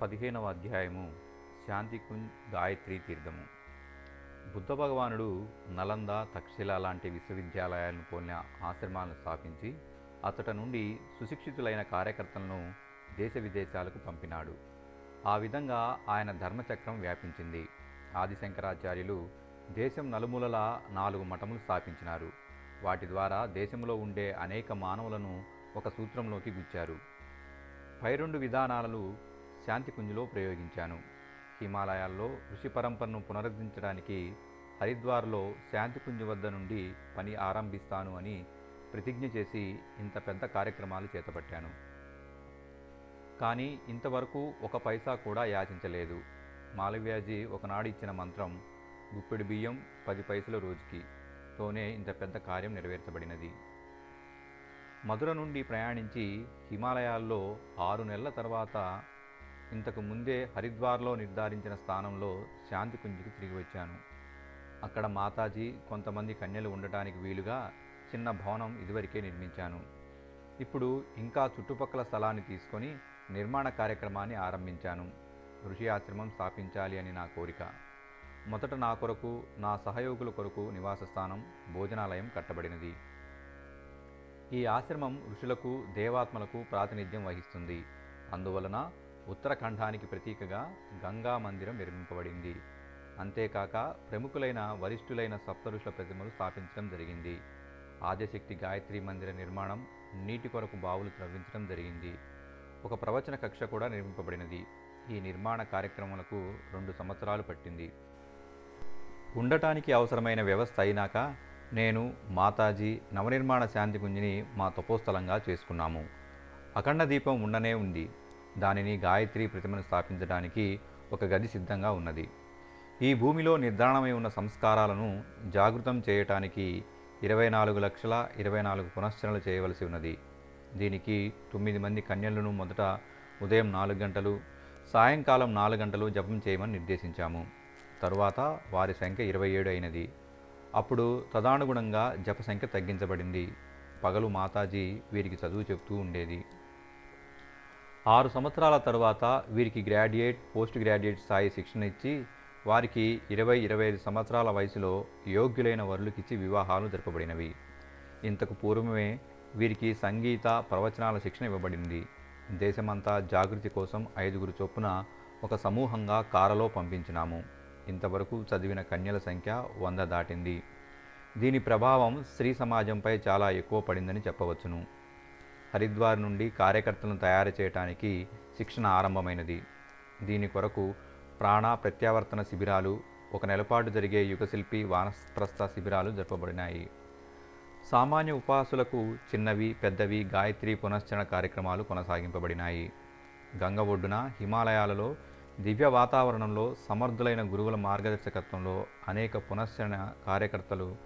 పదిహేనవ అధ్యాయము. శాంతికుంజ్ గాయత్రి తీర్థము. బుద్ధ భగవానుడు నలంద తక్షశిల లాంటి విశ్వవిద్యాలయాలను పోలిన ఆశ్రమాలను స్థాపించి అతట నుండి సుశిక్షితులైన కార్యకర్తలను దేశ విదేశాలకు పంపినాడు. ఆ విధంగా ఆయన ధర్మచక్రం వ్యాపించింది. ఆదిశంకరాచార్యులు దేశం నలుమూలలా నాలుగు మఠములు స్థాపించినారు. వాటి ద్వారా దేశంలో ఉండే అనేక మానవులను ఒక సూత్రంలోకి గుచ్చారు. పై రెండు విధానాలను శాంతికుంజ్లో ప్రయోగించాను. హిమాలయాల్లో ఋషి పరంపరను పునరుద్ధరించడానికి హరిద్వార్లో శాంతికుంజ్ వద్ద నుండి పని ఆరంభిస్తాను అని ప్రతిజ్ఞ చేసి ఇంత పెద్ద కార్యక్రమాలు చేతపట్టాను. కానీ ఇంతవరకు ఒక పైసా కూడా యాచించలేదు. మాలవ్యాజీ ఒకనాడు ఇచ్చిన మంత్రం గుప్పెడు బియ్యం పది పైసల రోజుకి తోనే ఇంత పెద్ద కార్యం నెరవేర్చబడినది. మధుర నుండి ప్రయాణించి హిమాలయాల్లో ఆరు నెలల తర్వాత ఇంతకు ముందే హరిద్వార్లో నిర్ధారించిన స్థానంలో శాంతి కుంజికి తిరిగి వచ్చాను. అక్కడ మాతాజీ కొంతమంది కన్యలు ఉండటానికి వీలుగా చిన్న భవనం ఇదివరకే నిర్మించాను. ఇప్పుడు ఇంకా చుట్టుపక్కల స్థలాన్ని తీసుకొని నిర్మాణ కార్యక్రమాన్ని ఆరంభించాను. ఋషి ఆశ్రమం స్థాపించాలి అని నా కోరిక. మొదట నా కొరకు నా సహయోగుల కొరకు నివాస స్థానం భోజనాలయం కట్టబడినది. ఈ ఆశ్రమం ఋషులకు దేవాత్మలకు ప్రాతినిధ్యం వహిస్తుంది. అందువలన ఉత్తరాఖండానికి ప్రతీకగా గంగా మందిరం నిర్మింపబడింది. అంతేకాక ప్రముఖులైన వరిష్ఠులైన సప్త ఋషుల ప్రతిమలు స్థాపించడం జరిగింది. ఆదిశక్తి గాయత్రి మందిర నిర్మాణం నీటి కొరకు బావులు త్రవ్వించడం జరిగింది. ఒక ప్రవచన కక్ష కూడా నిర్మింపబడినది. ఈ నిర్మాణ కార్యక్రమాలకు రెండు సంవత్సరాలు పట్టింది. ఉండటానికి అవసరమైన వ్యవస్థ అయినాక నేను మాతాజీ నవనిర్మాణ శాంతి కుంజిని మా తపోస్థలంగా చేసుకున్నాము. అఖండ దీపం ఉండనే ఉంది. దానిని గాయత్రి ప్రతిమను స్థాపించడానికి ఒక గది సిద్ధంగా ఉన్నది. ఈ భూమిలో నిర్ధారణమై ఉన్న సంస్కారాలను జాగృతం చేయటానికి ఇరవై నాలుగు లక్షల ఇరవై నాలుగు పునశ్చరణలు చేయవలసి ఉన్నది. దీనికి తొమ్మిది మంది కన్యలను మొదట ఉదయం నాలుగు గంటలు సాయంకాలం నాలుగు గంటలు జపం చేయమని నిర్దేశించాము. తరువాత వారి సంఖ్య ఇరవై ఏడు అయినది. అప్పుడు తదానుగుణంగా జప సంఖ్య తగ్గించబడింది. పగలు మాతాజీ వీరికి చదువు చెప్తూ ఉండేది. ఆరు సంవత్సరాల తరువాత వీరికి గ్రాడ్యుయేట్ పోస్ట్ గ్రాడ్యుయేట్ స్థాయి శిక్షణ ఇచ్చి వారికి ఇరవై ఇరవై ఐదు సంవత్సరాల వయసులో యోగ్యులైన వరులకిచ్చి వివాహాలు జరపబడినవి. ఇంతకు పూర్వమే వీరికి సంగీత ప్రవచనాల శిక్షణ ఇవ్వబడింది. దేశమంతా జాగృతి కోసం ఐదుగురు చొప్పున ఒక సమూహంగా కారలో పంపించినాము. ఇంతవరకు చదివిన కన్యల సంఖ్య వంద దాటింది. దీని ప్రభావం స్త్రీ సమాజంపై చాలా ఎక్కువ పడిందని చెప్పవచ్చును. హరిద్వార్ నుండి కార్యకర్తలను తయారు చేయడానికి శిక్షణ ఆరంభమైనది. దీని కొరకు ప్రాణ ప్రత్యావర్తన శిబిరాలు ఒక నెలపాటు జరిగే యుగశిల్పి వానప్రస్థ శిబిరాలు జరపబడినాయి. సామాన్య ఉపాసులకు చిన్నవి పెద్దవి గాయత్రి పునశ్చరణ కార్యక్రమాలు కొనసాగింపబడినాయి. గంగ ఒడ్డున హిమాలయాలలో దివ్య వాతావరణంలో సమర్థులైన గురువుల మార్గదర్శకత్వంలో అనేక పునశ్చరణ కార్యకర్తలు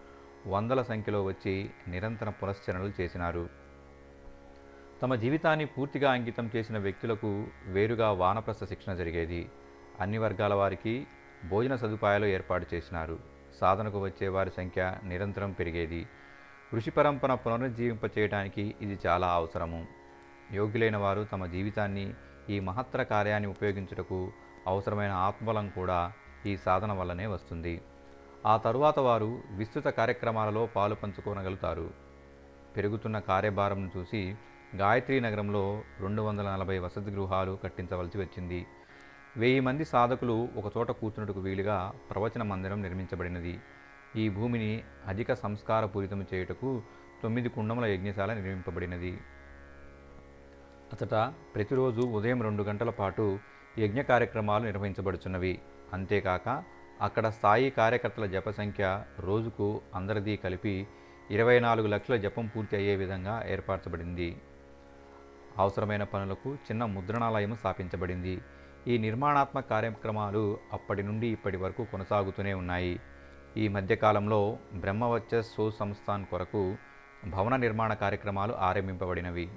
వందల సంఖ్యలో వచ్చి నిరంతర పునశ్చరణలు చేసినారు. తమ జీవితాన్ని పూర్తిగా అంకితం చేసిన వ్యక్తులకు వేరుగా వానప్రస్థ శిక్షణ జరిగేది. అన్ని వర్గాల వారికి భోజన సదుపాయాలు ఏర్పాటు చేసినారు. సాధనకు వచ్చే వారి సంఖ్య నిరంతరం పెరిగేది. ఋషి పరంపర పునరుజ్జీవింప చేయడానికి ఇది చాలా అవసరము. యోగ్యులైన వారు తమ జీవితాన్ని ఈ మహత్తర కార్యాన్ని ఉపయోగించుటకు అవసరమైన ఆత్మబలం కూడా ఈ సాధన వల్లనే వస్తుంది. ఆ తరువాత వారు విస్తృత కార్యక్రమాలలో పాలు పంచుకోనగలుగుతారు. పెరుగుతున్న కార్యభారంను చూసి గాయత్రి నగరంలో రెండు వందల నలభై వసతి గృహాలు కట్టించవలసి వచ్చింది. వెయ్యి మంది సాధకులు ఒకచోట కూర్చున్నట్టుకు వీలుగా ప్రవచన మందిరం నిర్మించబడినది. ఈ భూమిని అధిక సంస్కారపూరితం చేయుటకు తొమ్మిది కుండముల యజ్ఞశాల నిర్మింపబడినది. అతట ప్రతిరోజు ఉదయం రెండు గంటల పాటు యజ్ఞ కార్యక్రమాలు నిర్వహించబడుచున్నవి. అంతేకాక అక్కడ స్థాయి కార్యకర్తల జప సంఖ్య రోజుకు అందరిది కలిపి ఇరవై నాలుగు లక్షల జపం పూర్తి అయ్యే విధంగా ఏర్పరచబడింది. అవసరమైన పనులకు చిన్న ముద్రణాలయం స్థాపించబడింది. ఈ నిర్మాణాత్మక కార్యక్రమాలు అప్పటి నుండి ఇప్పటి వరకు కొనసాగుతూనే ఉన్నాయి. ఈ మధ్యకాలంలో బ్రహ్మవచ్చస్ సో సంస్థాన్ కొరకు భవన నిర్మాణ కార్యక్రమాలు ఆరంభింపబడినవి.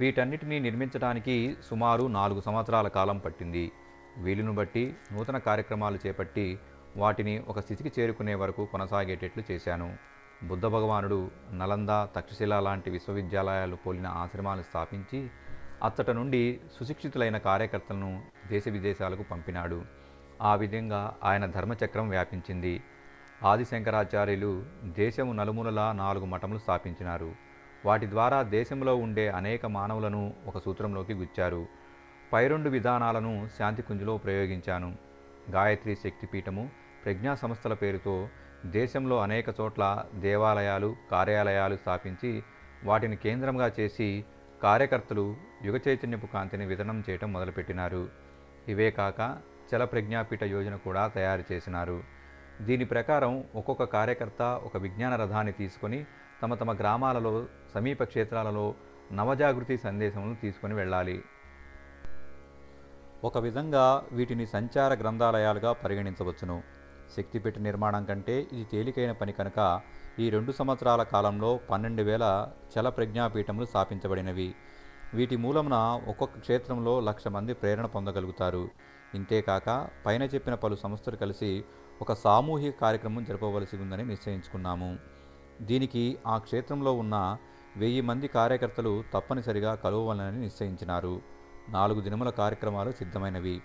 వీటన్నిటినీ నిర్మించడానికి సుమారు నాలుగు సంవత్సరాల కాలం పట్టింది. వీలును బట్టి నూతన కార్యక్రమాలు చేపట్టి వాటిని ఒక స్థితికి చేరుకునే వరకు కొనసాగేటట్లు చేశాను. బుద్ధ భగవానుడు నలంద తక్షశిల లాంటి విశ్వవిద్యాలయాలు పోలిన ఆశ్రమాలు స్థాపించి అచ్చట నుండి సుశిక్షితులైన కార్యకర్తలను దేశ విదేశాలకు పంపినాడు. ఆ విధంగా ఆయన ధర్మచక్రం వ్యాపించింది. ఆదిశంకరాచార్యులు దేశము నలుమూలలా నాలుగు మఠములు స్థాపించినారు. వాటి ద్వారా దేశంలో ఉండే అనేక మానవులను ఒక సూత్రంలోకి గుచ్చారు. పై రెండు విధానాలను శాంతికుంజులో ప్రయోగించాను. గాయత్రి శక్తిపీఠము ప్రజ్ఞా సంస్థల పేరుతో దేశంలో అనేక చోట్ల దేవాలయాలు కార్యాలయాలు స్థాపించి వాటిని కేంద్రంగా చేసి కార్యకర్తలు యుగ చైతన్యపు కాంతిని వితరణం చేయటం మొదలుపెట్టినారు. ఇవే కాక చల ప్రజ్ఞాపీఠ యోజన కూడా తయారు చేసినారు. దీని ప్రకారం ఒక్కొక్క కార్యకర్త ఒక విజ్ఞాన రథాన్ని తీసుకొని తమ తమ గ్రామాలలో సమీప క్షేత్రాలలో నవజాగృతి సందేశములను తీసుకొని వెళ్ళాలి. ఒక విధంగా వీటిని సంచార గ్రంథాలయాలుగా పరిగణించవచ్చును. శక్తిపీఠ నిర్మాణం కంటే ఇది తేలికైన పని కనుక ఈ రెండు సంవత్సరాల కాలంలో పన్నెండు వేల చల ప్రజ్ఞాపీఠములు స్థాపించబడినవి. వీటి మూలమున ఒక్కొక్క క్షేత్రంలో లక్ష మంది ప్రేరణ పొందగలుగుతారు. ఇంతేకాక పైన చెప్పిన పలు సంస్థలు కలిసి ఒక సామూహిక కార్యక్రమం జరపవలసి ఉందని నిశ్చయించుకున్నాము. దీనికి ఆ క్షేత్రంలో ఉన్న వెయ్యి మంది కార్యకర్తలు తప్పనిసరిగా కలవాలని నిశ్చయించినారు. నాలుగు దినముల కార్యక్రమాలు సిద్ధమైనవి.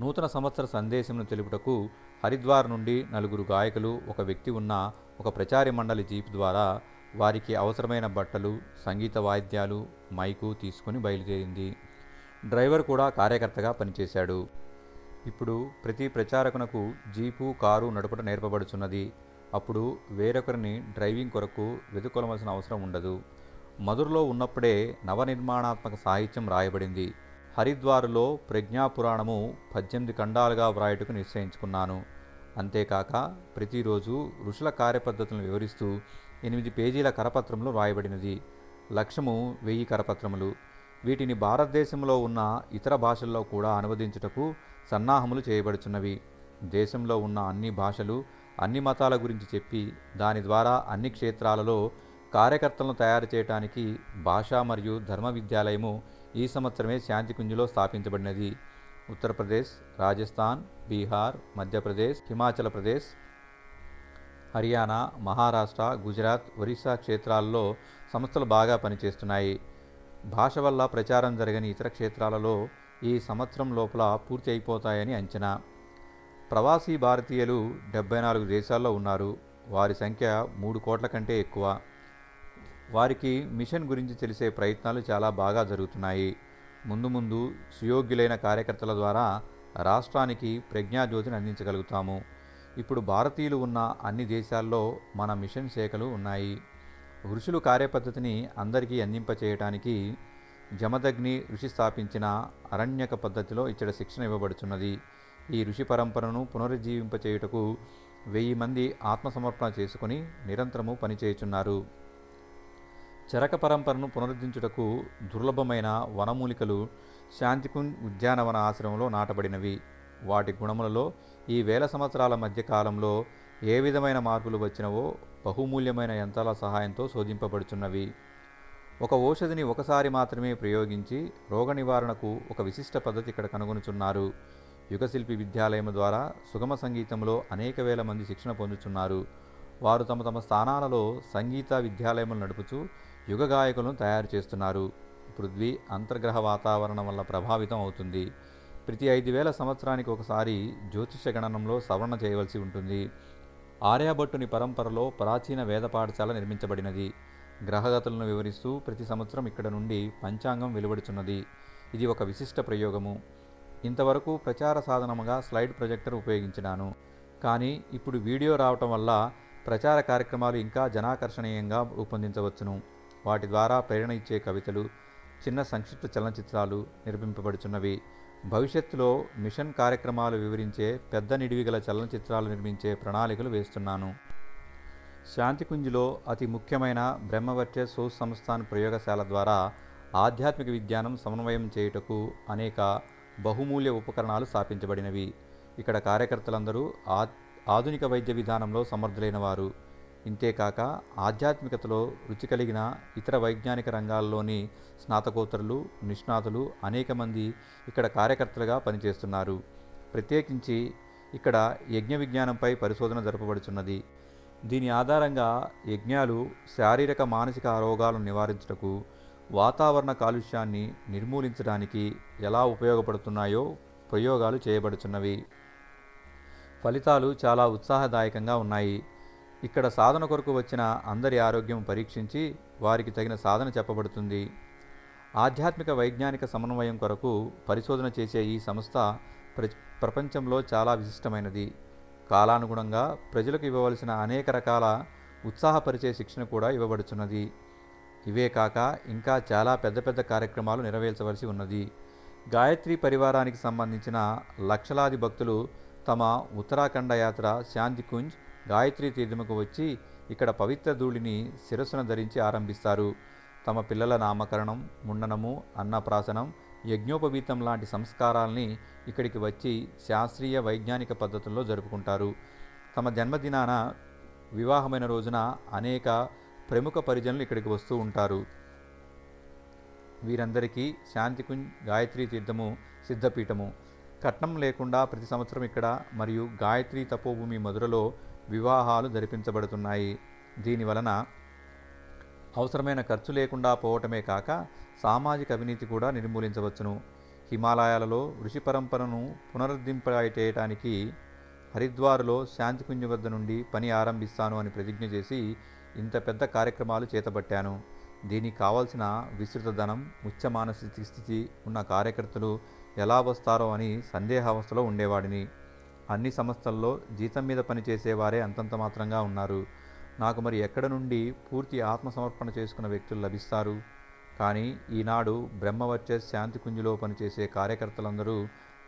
నూతన సంవత్సర సందేశంను తెలుపుటకు హరిద్వార్ నుండి నలుగురు గాయకులు ఒక వ్యక్తి ఉన్న ఒక ప్రచార మండలి జీప్ ద్వారా వారికి అవసరమైన బట్టలు సంగీత వాయిద్యాలు మైకు తీసుకుని బయలుదేరింది. డ్రైవర్ కూడా కార్యకర్తగా పనిచేశాడు. ఇప్పుడు ప్రతి ప్రచారకునకు జీపు కారు నడుపట నేర్పబడుచున్నది. అప్పుడు వేరొకరిని డ్రైవింగ్ కొరకు వెతుకొలవలసిన అవసరం ఉండదు. మధురలో ఉన్నప్పుడే నవనిర్మాణాత్మక సాహిత్యం రాయబడింది. హరిద్వారులో ప్రజ్ఞాపురాణము పద్దెనిమిది ఖండాలుగా వ్రాయుటకు నిశ్చయించుకున్నాను. అంతేకాక ప్రతిరోజు ఋషుల కార్యపద్ధతులను వివరిస్తూ ఎనిమిది పేజీల కరపత్రంలో వ్రాయబడినది. లక్ష్యము వెయ్యి కరపత్రములు. వీటిని భారతదేశంలో ఉన్న ఇతర భాషల్లో కూడా అనువదించుటకు సన్నాహములు చేయబడుచున్నవి. దేశంలో ఉన్న అన్ని భాషలు అన్ని మతాల గురించి చెప్పి దాని ద్వారా అన్ని క్షేత్రాలలో కార్యకర్తలను తయారు చేయడానికి భాషా మరియు ధర్మ విద్యాలయము ఈ సంవత్సరమే శాంతికుంజులో స్థాపించబడినది. ఉత్తరప్రదేశ్ రాజస్థాన్ బీహార్ మధ్యప్రదేశ్ హిమాచల్ ప్రదేశ్ హర్యానా మహారాష్ట్ర గుజరాత్ ఒరిస్సా క్షేత్రాల్లో సంస్థలు బాగా పనిచేస్తున్నాయి. భాష వల్ల ప్రచారం జరగని ఇతర క్షేత్రాలలో ఈ సంవత్సరం లోపల పూర్తి అయిపోతాయని అంచనా. ప్రవాసీ భారతీయులు డెబ్బై నాలుగు దేశాల్లో ఉన్నారు. వారి సంఖ్య మూడు కోట్ల కంటే ఎక్కువ. వారికి మిషన్ గురించి తెలిసే ప్రయత్నాలు చాలా బాగా జరుగుతున్నాయి. ముందు ముందు సుయోగ్యులైన కార్యకర్తల ద్వారా రాష్ట్రానికి ప్రజ్ఞాజ్యోతిని అందించగలుగుతాము. ఇప్పుడు భారతీయులు ఉన్న అన్ని దేశాల్లో మన మిషన్ శాఖలు ఉన్నాయి. ఋషులు కార్యపద్ధతిని అందరికీ అందింపచేయటానికి జమదగ్ని ఋషి స్థాపించిన అరణ్యక పద్ధతిలో ఇచ్చట శిక్షణ ఇవ్వబడుచున్నది. ఈ ఋషి పరంపరను పునరుజ్జీవింపచేయుటకు వెయ్యి మంది ఆత్మసమర్పణ చేసుకుని నిరంతరము పనిచేయుచున్నారు. చరక పరంపరను పునరుద్ధరించుటకు దుర్లభమైన వనమూలికలు శాంతికుంజ్ ఉద్యానవన ఆశ్రమంలో నాటబడినవి. వాటి గుణములలో ఈ వేల సంవత్సరాల మధ్య కాలంలో ఏ విధమైన మార్పులు వచ్చినవో బహుమూల్యమైన యంత్రాల సహాయంతో శోధింపబడుచున్నవి. ఒక ఔషధిని ఒకసారి మాత్రమే ప్రయోగించి రోగ నివారణకు ఒక విశిష్ట పద్ధతి ఇక్కడ కనుగొనుచున్నారు. యుగశిల్పి విద్యాలయం ద్వారా సుగమ సంగీతంలో అనేక వేల మంది శిక్షణ పొందుతున్నారు వారు తమ తమ స్థానాలలో సంగీత విద్యాలయములు నడుపుచూ యుగ గాయకులను తయారు చేస్తున్నారు. పృథ్వీ అంతర్గ్రహ వాతావరణం వల్ల ప్రభావితం అవుతుంది. ప్రతి ఐదు వేల సంవత్సరానికి ఒకసారి జ్యోతిష గణనంలో సవరణ చేయవలసి ఉంటుంది. ఆర్యాభట్టుని పరంపరలో ప్రాచీన వేద పాఠశాల నిర్మించబడినది. గ్రహగతులను వివరిస్తూ ప్రతి సంవత్సరం ఇక్కడ నుండి పంచాంగం వెలువడుచున్నది. ఇది ఒక విశిష్ట ప్రయోగము. ఇంతవరకు ప్రచార సాధనముగా స్లైడ్ ప్రొజెక్టర్ ఉపయోగించినాను. కానీ ఇప్పుడు వీడియో రావటం వల్ల ప్రచార కార్యక్రమాలు ఇంకా జనాకర్షణీయంగా రూపొందించవచ్చును. వాటి ద్వారా ప్రేరణ ఇచ్చే కవితలు చిన్న సంక్షిప్త చలనచిత్రాలు నిర్మింపబడుచున్నవి. భవిష్యత్తులో మిషన్ కార్యక్రమాలు వివరించే పెద్ద నిడివిగల చలనచిత్రాలు నిర్మించే ప్రణాళికలు వేస్తున్నాను. శాంతికుంజిలో అతి ముఖ్యమైన బ్రహ్మవర్చ సంస్థాన్ ప్రయోగశాల ద్వారా ఆధ్యాత్మిక విజ్ఞానం సమన్వయం చేయుటకు అనేక బహుమూల్య ఉపకరణాలు స్థాపించబడినవి. ఇక్కడ కార్యకర్తలందరూ ఆధునిక వైద్య విధానంలో సమర్థులైన వారు ఇంతేకాక ఆధ్యాత్మికతలో రుచి కలిగిన ఇతర వైజ్ఞానిక రంగాల్లోని స్నాతకోత్తరులు నిష్ణాతులు అనేక మంది ఇక్కడ కార్యకర్తలుగా పనిచేస్తున్నారు. ప్రత్యేకించి ఇక్కడ యజ్ఞ విజ్ఞానంపై పరిశోధన జరపబడుచున్నది. దీని ఆధారంగా యజ్ఞాలు శారీరక మానసిక రోగాలను నివారించుటకు వాతావరణ కాలుష్యాన్ని నిర్మూలించడానికి ఎలా ఉపయోగపడుతున్నాయో ప్రయోగాలు చేయబడుచున్నవి. ఫలితాలు చాలా ఉత్సాహదాయకంగా ఉన్నాయి. ఇక్కడ సాధన కొరకు వచ్చిన అందరి ఆరోగ్యం పరీక్షించి వారికి తగిన సాధన చెప్పబడుతుంది. ఆధ్యాత్మిక వైజ్ఞానిక సమన్వయం కొరకు పరిశోధన చేసే ఈ సంస్థ ప్ర ప్రపంచంలో చాలా విశిష్టమైనది. కాలానుగుణంగా ప్రజలకు ఇవ్వవలసిన అనేక రకాల ఉత్సాహపరిచే శిక్షణ కూడా ఇవ్వబడుచున్నది. ఇవే కాక ఇంకా చాలా పెద్ద పెద్ద కార్యక్రమాలు నెరవేర్చవలసి ఉన్నది. గాయత్రి పరివారానికి సంబంధించిన లక్షలాది భక్తులు తమ ఉత్తరాఖండ యాత్ర శాంతికుంజ్ గాయత్రి తీర్థముకు వచ్చి ఇక్కడ పవిత్ర ధూళిని శిరస్సును ధరించి ఆరంభిస్తారు. తమ పిల్లల నామకరణం ముండనము అన్నప్రాసనం యజ్ఞోపవీతం లాంటి సంస్కారాల్ని ఇక్కడికి వచ్చి శాస్త్రీయ వైజ్ఞానిక పద్ధతుల్లో జరుపుకుంటారు. తమ జన్మదినాన వివాహమైన రోజున అనేక ప్రముఖ పరిజనులు ఇక్కడికి వస్తూ ఉంటారు. వీరందరికీ శాంతికుంజ్ గాయత్రి తీర్థము సిద్ధపీఠము. కట్నం లేకుండా ప్రతి సంవత్సరం ఇక్కడ మరియు గాయత్రి తపోభూమి మధురలో వివాహాలు జరిపించబడుతున్నాయి. దీని వలన అవసరమైన ఖర్చు లేకుండా పోవటమే కాక సామాజిక అవినీతి కూడా నిర్మూలించవచ్చును. హిమాలయాలలో ఋషి పరంపరను పునరుద్ధరింపచేయటానికి హరిద్వార్లో శాంతికుంజ వద్ద నుండి పని ఆరంభిస్తాను అని ప్రతిజ్ఞ చేసి ఇంత పెద్ద కార్యక్రమాలు చేతబట్టాను. దీనికి కావాల్సిన విస్తృత ధనం ఉచ్చ మానసిక స్థితి ఉన్న కార్యకర్తలు ఎలా వస్తారో అని సందేహావస్థలో ఉండేవాడిని. అన్ని సంస్థల్లో జీతం మీద పనిచేసేవారే అంతంత మాత్రంగా ఉన్నారు. నాకు మరి ఎక్కడ నుండి పూర్తి ఆత్మసమర్పణ చేసుకున్న వ్యక్తులు లభిస్తారు? కానీ ఈనాడు బ్రహ్మవర్చస్ శాంతికుంజులో పనిచేసే కార్యకర్తలందరూ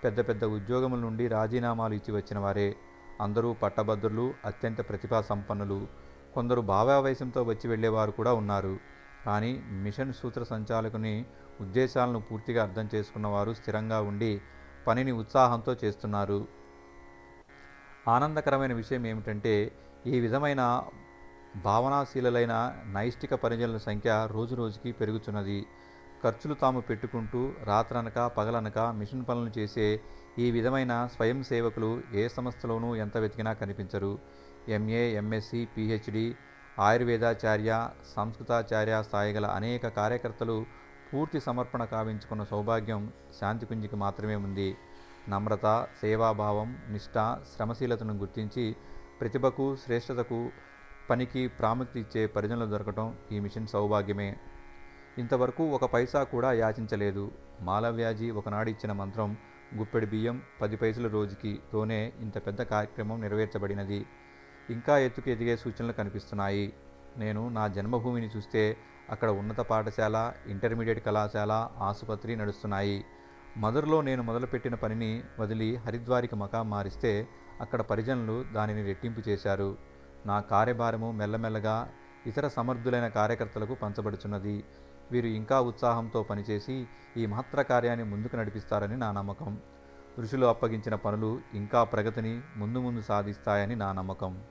పెద్ద పెద్ద ఉద్యోగముల నుండి రాజీనామాలు ఇచ్చి వచ్చిన వారే. అందరూ పట్టభద్రులు అత్యంత ప్రతిభా సంపన్నులు కొందరు భావావేశంతో వచ్చి వెళ్ళేవారు కూడా ఉన్నారు. కానీ మిషన్ సూత్ర సంచాలకుని ఉద్దేశాలను పూర్తిగా అర్థం చేసుకున్నవారు స్థిరంగా ఉండి పనిని ఉత్సాహంతో చేస్తున్నారు. ఆనందకరమైన విషయం ఏమిటంటే ఈ విధమైన భావనాశీలైన నైష్టిక పరిజనుల సంఖ్య రోజురోజుకి పెరుగుతున్నది. ఖర్చులు తాము పెట్టుకుంటూ రాత్రనక పగలనక మిషన్ పనులు చేసే ఈ విధమైన స్వయం సేవకులు ఏ సంస్థలోనూ ఎంత వెతికినా కనిపించరు. ఎంఏ ఎంఎస్సి పిహెచ్డి ఆయుర్వేదాచార్య సంస్కృతాచార్య స్థాయి గల అనేక కార్యకర్తలు పూర్తి సమర్పణ కావించుకున్న సౌభాగ్యం శాంతికుంజికి మాత్రమే ఉంది. నమ్రత సేవాభావం నిష్ఠ శ్రమశీలతను గుర్తించి ప్రతిభకు శ్రేష్టతకు పనికి ప్రాముఖ్యత ఇచ్చే పరిజనులు దొరకటం ఈ మిషన్ సౌభాగ్యమే. ఇంతవరకు ఒక పైసా కూడా యాచించలేదు. మాలవ్యాజీ ఒకనాడు ఇచ్చిన మంత్రం గుప్పెడి బియ్యం పది పైసల రోజుకి తోనే ఇంత పెద్ద కార్యక్రమం నెరవేర్చబడినది. ఇంకా ఎత్తుకు ఎదిగే సూచనలు కనిపిస్తున్నాయి. నేను నా జన్మభూమిని చూస్తే అక్కడ ఉన్నత పాఠశాల ఇంటర్మీడియట్ కళాశాల ఆసుపత్రి నడుస్తున్నాయి. మధురలో నేను మొదలుపెట్టిన పనిని వదిలి హరిద్వారికి మకాం మారిస్తే అక్కడ పరిజనులు దానిని రెట్టింపు చేశారు. నా కార్యభారము మెల్లమెల్లగా ఇతర సమర్థులైన కార్యకర్తలకు పంచబడుచున్నది. వీరు ఇంకా ఉత్సాహంతో పనిచేసి ఈ మహత్తర కార్యాన్ని ముందుకు నడిపిస్తారని నా నమ్మకం. ఋషులు అప్పగించిన పనులు ఇంకా ప్రగతిని ముందు ముందు సాధిస్తాయని నా నమ్మకం.